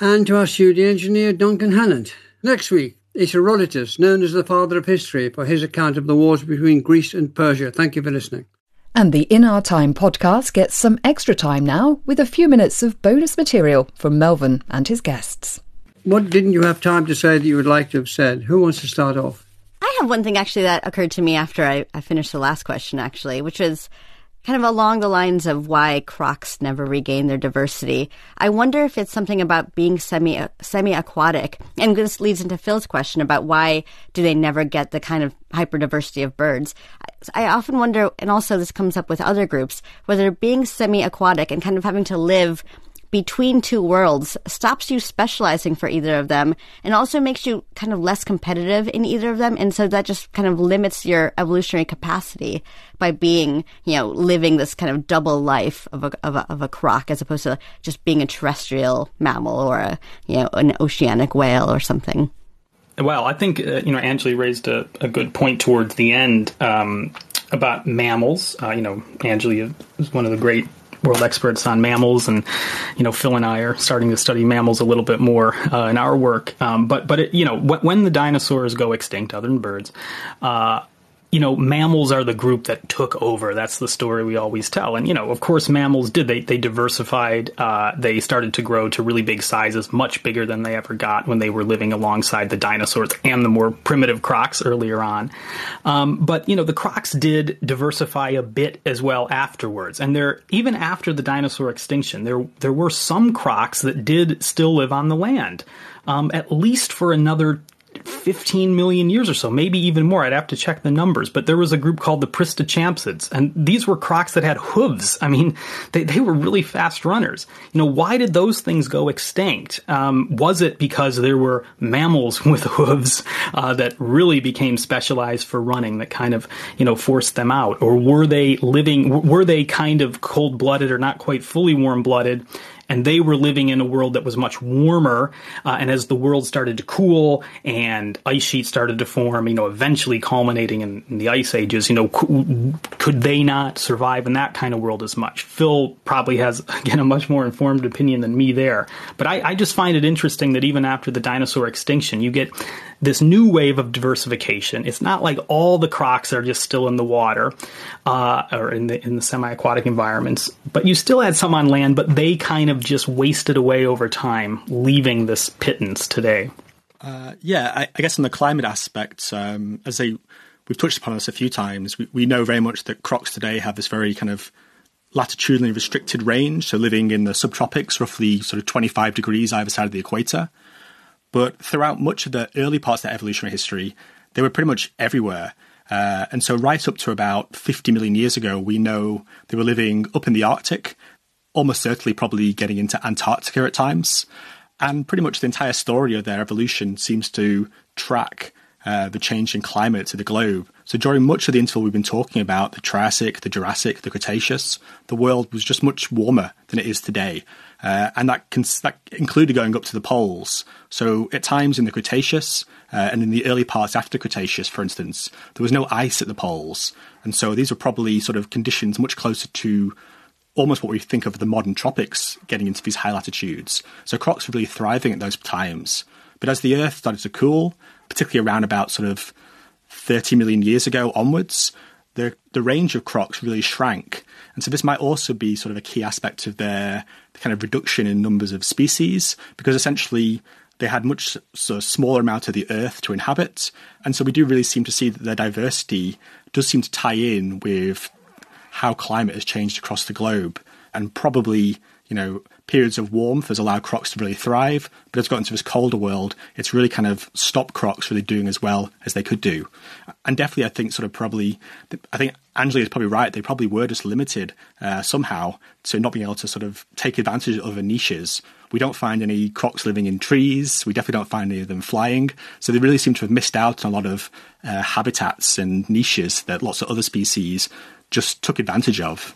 [SPEAKER 7] and to our studio engineer, Duncan Hannant. Next week, it's Herodotus, known as the father of history, for his account of the wars between Greece and Persia. Thank you for listening.
[SPEAKER 12] And the In Our Time podcast gets some extra time now with a few minutes of bonus material from Melvyn and his guests.
[SPEAKER 7] what didn't you have time to say that you would like to have said? Who wants to start off?
[SPEAKER 10] I have one thing actually that occurred to me after I, I finished the last question, actually, which was kind of along the lines of why crocs never regain their diversity. I wonder if it's something about being semi semi aquatic, and this leads into Phil's question about why do they never get the kind of hyperdiversity of birds. I often wonder, and also this comes up with other groups, whether being semi aquatic and kind of having to live between two worlds stops you specializing for either of them and also makes you kind of less competitive in either of them. And so that just kind of limits your evolutionary capacity by being, you know, living this kind of double life of a, of a, of a croc as opposed to just being a terrestrial mammal or a, you know, an oceanic whale or something.
[SPEAKER 8] Well, I think, uh, you know, Anjali raised a, a, good point towards the end um, about mammals. Uh, you know, Anjali is one of the great world experts on mammals, and you know Phil and I are starting to study mammals a little bit more uh, in our work. Um, but but it, you know when the dinosaurs go extinct, other than birds, uh, you know, mammals are the group that took over. That's the story we always tell. And, you know, of course, mammals did. They, they diversified. Uh, they started to grow to really big sizes, much bigger than they ever got when they were living alongside the dinosaurs and the more primitive crocs earlier on. Um, but, you know, the crocs did diversify a bit as well afterwards. And there, even after the dinosaur extinction, there, there were some crocs that did still live on the land. Um, at least for another 15 million years or so, maybe even more. I'd have to check the numbers. But there was a group called the Pristichampsids, and these were crocs that had hooves. I mean, they, they were really fast runners. You know, why did those things go extinct? Um, was it because there were mammals with hooves uh, that really became specialized for running that kind of, you know, forced them out? Or were they living, were they kind of cold blooded or not quite fully warm blooded? And they were living in a world that was much warmer. Uh, and as the world started to cool and ice sheets started to form, you know, eventually culminating in, in the ice ages, you know, c- could they not survive in that kind of world as much? Phil probably has again a much more informed opinion than me there, but I, I just find it interesting that even after the dinosaur extinction, you get this new wave of diversification. It's not like all the crocs are just still in the water uh, or in the in the semi-aquatic environments, but you still had some on land, but they kind of just wasted away over time, leaving this pittance today.
[SPEAKER 9] Uh, yeah, I, I, guess on the climate aspect, um, as they we've touched upon this a few times, we, we know very much that crocs today have this very kind of latitudinally restricted range, so living in the subtropics, roughly sort of 25 degrees either side of the equator. But throughout much of the early parts of their evolutionary history, they were pretty much everywhere. Uh, and so, right up to about 50 million years ago, we know they were living up in the Arctic, almost certainly probably getting into Antarctica at times. And pretty much the entire story of their evolution seems to track uh, the change in climate to the globe. So during much of the interval we've been talking about, the Triassic, the Jurassic, the Cretaceous, the world was just much warmer than it is today. Uh, and that, that, included going up to the poles. So at times in the Cretaceous uh, and in the early parts after Cretaceous, for instance, there was no ice at the poles. And so these were probably sort of conditions much closer to almost what we think of the modern tropics getting into these high latitudes. So crocs were really thriving at those times. But as the Earth started to cool, particularly around about sort of 30 million years ago onwards, the, the range of crocs really shrank. And so this might also be sort of a key aspect of their kind of reduction in numbers of species, because essentially they had much sort of smaller amount of the earth to inhabit. And so we do really seem to see that their diversity does seem to tie in with how climate has changed across the globe. And probably, you know, periods of warmth has allowed crocs to really thrive, but it's got into this colder world, it's really kind of stopped crocs really doing as well as they could do. And definitely, I think sort of probably, I think Anjali is probably right. They probably were just limited uh, somehow to not being able to sort of take advantage of other niches. We don't find any crocs living in trees. We definitely don't find any of them flying. So they really seem to have missed out on a lot of uh, habitats and niches that lots of other species just took advantage of.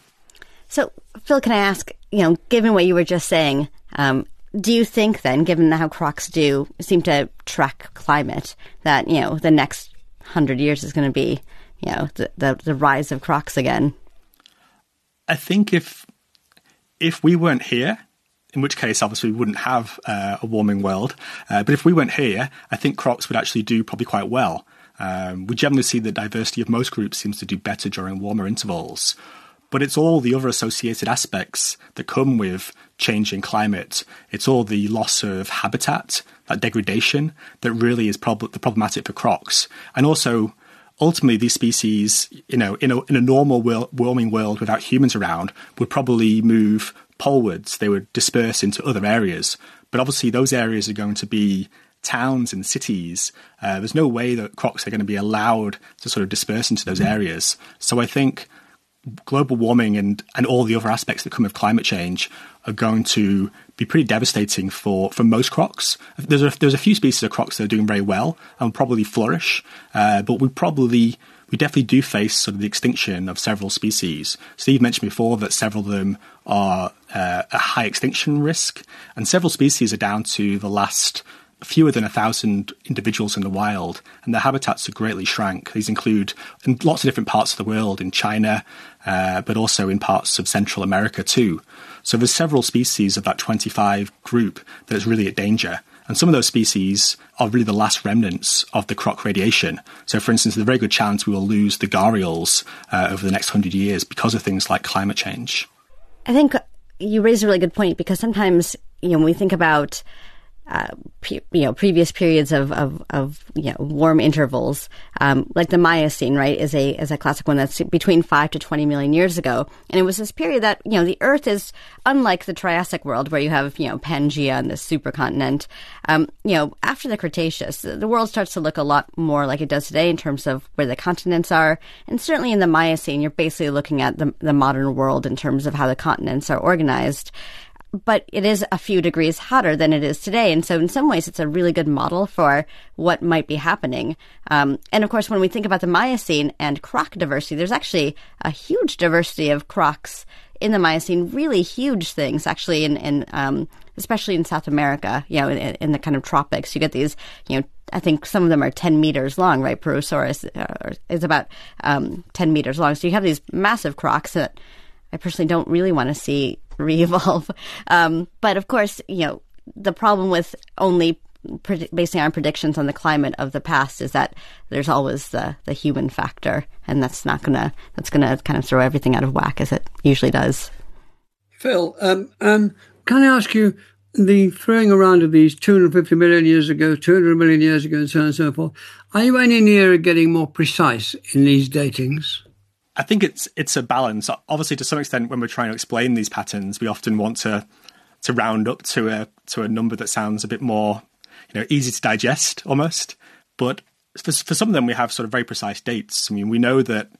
[SPEAKER 10] So, Phil, can I ask, you know, given what you were just saying, um, do you think then, given how crocs do seem to track climate, that, you know, the next hundred years is going to be, you know, the, the, the rise of crocs again?
[SPEAKER 9] I think if if we weren't here, in which case obviously we wouldn't have uh, a warming world. Uh, but if we weren't here, I think crocs would actually do probably quite well. Um, we generally see the diversity of most groups seems to do better during warmer intervals. But it's all the other associated aspects that come with changing climate. It's all the loss of habitat, that degradation, that really is prob- the problematic for crocs. And also, ultimately, these species, you know, in a, in a normal world, warming world without humans around, would probably move polewards. They would disperse into other areas. But obviously, those areas are going to be towns and cities. Uh, there's no way that crocs are going to be allowed to sort of disperse into those areas. So I think global warming and, and all the other aspects that come with climate change are going to be pretty devastating for, for most crocs. There's a, there's a few species of crocs that are doing very well and probably flourish, uh, but we probably we definitely do face sort of the extinction of several species. Steve mentioned before that several of them are uh, a high extinction risk, and several species are down to the last fewer than a thousand individuals in the wild, and their habitats are greatly shrank. These include in lots of different parts of the world, in China, uh, but also in parts of Central America too. So there's several species of that 25 group that is really at danger. And some of those species are really the last remnants of the croc radiation. So, for instance, there's a very good chance we will lose the gharials uh, over the next hundred years because of things like climate change.
[SPEAKER 10] I think you raise a really good point because sometimes, you know, when we think about uh, you know, previous periods of, of, of you know, warm intervals, um, like the Miocene, right, is a is a classic one that's between five to twenty million years ago, and it was this period that you know the Earth is unlike the Triassic world where you have you know Pangaea and the supercontinent. Um, you know, after the Cretaceous, the world starts to look a lot more like it does today in terms of where the continents are, and certainly in the Miocene, you're basically looking at the the modern world in terms of how the continents are organized but it is a few degrees hotter than it is today. And so, in some ways, it's a really good model for what might be happening. Um, and of course, when we think about the Miocene and croc diversity, there's actually a huge diversity of crocs in the Miocene, really huge things, actually, in, in um, especially in South America, you know, in, in, the kind of tropics. You get these, you know, I think some of them are 10 meters long, right? Purussaurus uh, is about um, 10 meters long. So you have these massive crocs that I personally don't really want to see re-evolve. Um, but of course, you know, the problem with only pre- basing our predictions on the climate of the past is that there's always the, the human factor, and that's not gonna that's gonna kind of throw everything out of whack as it usually does.
[SPEAKER 7] Phil, um, um, can I ask you? The throwing around of these 250 million years ago, 200 million years ago, and so on and so forth. Are you any nearer getting more precise in these datings?
[SPEAKER 9] I think it's it's a balance. Obviously, to some extent, when we're trying to explain these patterns, we often want to to round up to a to a number that sounds a bit more, you know, easy to digest almost. But for, for some of them, we have sort of very precise dates. I mean, we know that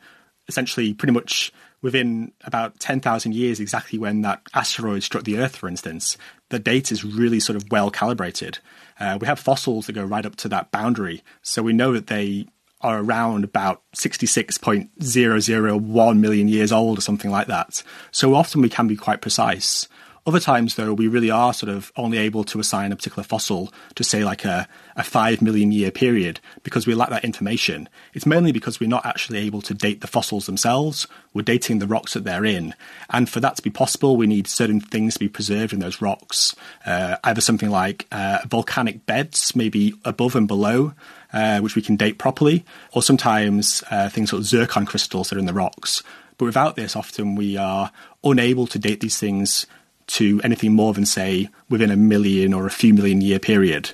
[SPEAKER 9] essentially, pretty much within about ten thousand years, exactly when that asteroid struck the Earth, for instance, the date is really sort of well calibrated. Uh, we have fossils that go right up to that boundary, so we know that they are around about 66.001 million years old or something like that. So often we can be quite precise. Other times, though, we really are sort of only able to assign a particular fossil to, say, like a, a five million year period because we lack that information. It's mainly because we're not actually able to date the fossils themselves. We're dating the rocks that they're in. And for that to be possible, we need certain things to be preserved in those rocks. Uh, either something like uh, volcanic beds, maybe above and below, uh, which we can date properly, or sometimes uh, things like zircon crystals that are in the rocks. But without this, often we are unable to date these things to anything more than, say, within a million or a few million year period.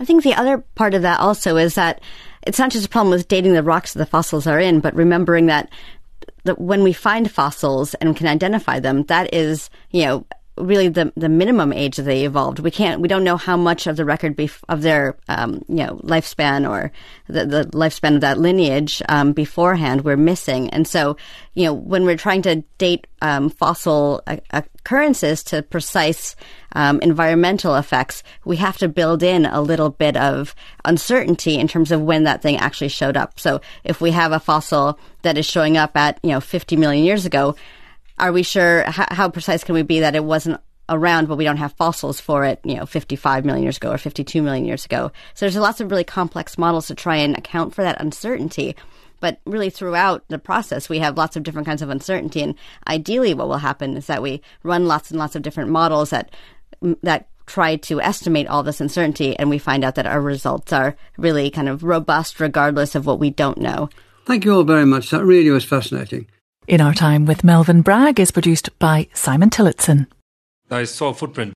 [SPEAKER 10] I think the other part of that also is that it's not just a problem with dating the rocks that the fossils are in, but remembering that that when we find fossils and can identify them, that is, you know, really the the minimum age that they evolved. We can't we don't know how much of the record bef- of their um, you know lifespan or the, the lifespan of that lineage um, beforehand we're missing. And so you know when we're trying to date um, fossil occurrences to precise um, environmental effects, we have to build in a little bit of uncertainty in terms of when that thing actually showed up. So if we have a fossil that is showing up at you know 50 million years ago are we sure? How, how precise can we be that it wasn't around, but we don't have fossils for it, you know, 55 million years ago or 52 million years ago. So there's lots of really complex models to try and account for that uncertainty. But really, throughout the process, we have lots of different kinds of uncertainty. And ideally, what will happen is that we run lots and lots of different models that that try to estimate all this uncertainty, and we find out that our results are really kind of robust, regardless of what we don't know.
[SPEAKER 7] Thank you all very much. That really was fascinating.
[SPEAKER 13] In Our Time with Melvyn Bragg is produced by Simon Tillotson.
[SPEAKER 14] I saw a footprint.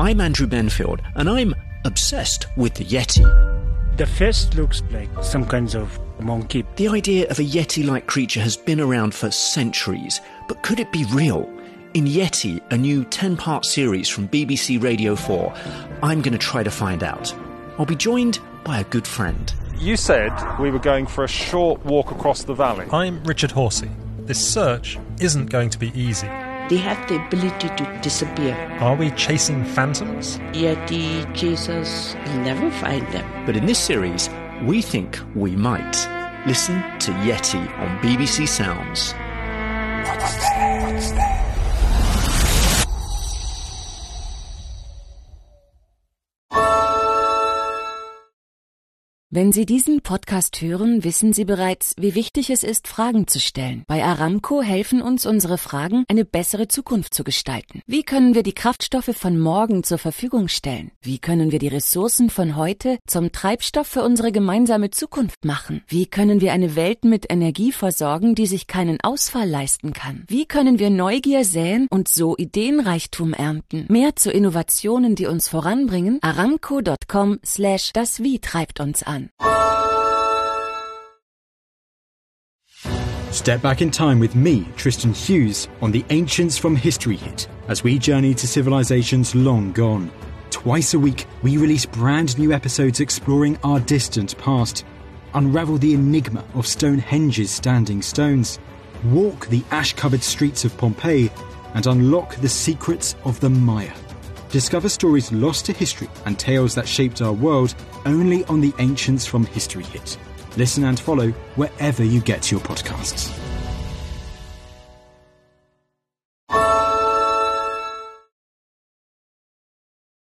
[SPEAKER 15] I'm Andrew Benfield, and I'm obsessed with the Yeti.
[SPEAKER 16] The face looks like some kinds of monkey.
[SPEAKER 15] The idea of a Yeti like creature has been around for centuries, but could it be real? In Yeti, a new 10 part series from BBC Radio 4, I'm going to try to find out. I'll be joined by a good friend.
[SPEAKER 17] You said we were going for a short walk across the valley.
[SPEAKER 18] I'm Richard Horsey. This search isn't going to be easy.
[SPEAKER 19] They have the ability to disappear.
[SPEAKER 18] Are we chasing phantoms?
[SPEAKER 19] Yeti chasers will never find them.
[SPEAKER 15] But in this series, we think we might. Listen to Yeti on BBC Sounds.
[SPEAKER 20] What was there? What was there?
[SPEAKER 11] Wenn Sie diesen Podcast hören, wissen Sie bereits, wie wichtig es ist, Fragen zu stellen. Bei Aramco helfen uns unsere Fragen, eine bessere Zukunft zu gestalten. Wie können wir die Kraftstoffe von morgen zur Verfügung stellen? Wie können wir die Ressourcen von heute zum Treibstoff für unsere gemeinsame Zukunft machen? Wie können wir eine Welt mit Energie versorgen, die sich keinen Ausfall leisten kann? Wie können wir Neugier säen und so Ideenreichtum ernten? Mehr zu Innovationen, die uns voranbringen? Aramco.com slash das Wie treibt uns an.
[SPEAKER 21] Step back in time with me, Tristan Hughes, on the Ancients from History hit as we journey to civilizations long gone. Twice a week, we release brand new episodes exploring our distant past, unravel the enigma of Stonehenge's standing stones, walk the ash covered streets of Pompeii, and unlock the secrets of the Maya. Discover stories lost to history and tales that shaped our world only on the Ancients from History hit. Listen and follow wherever you get your podcasts.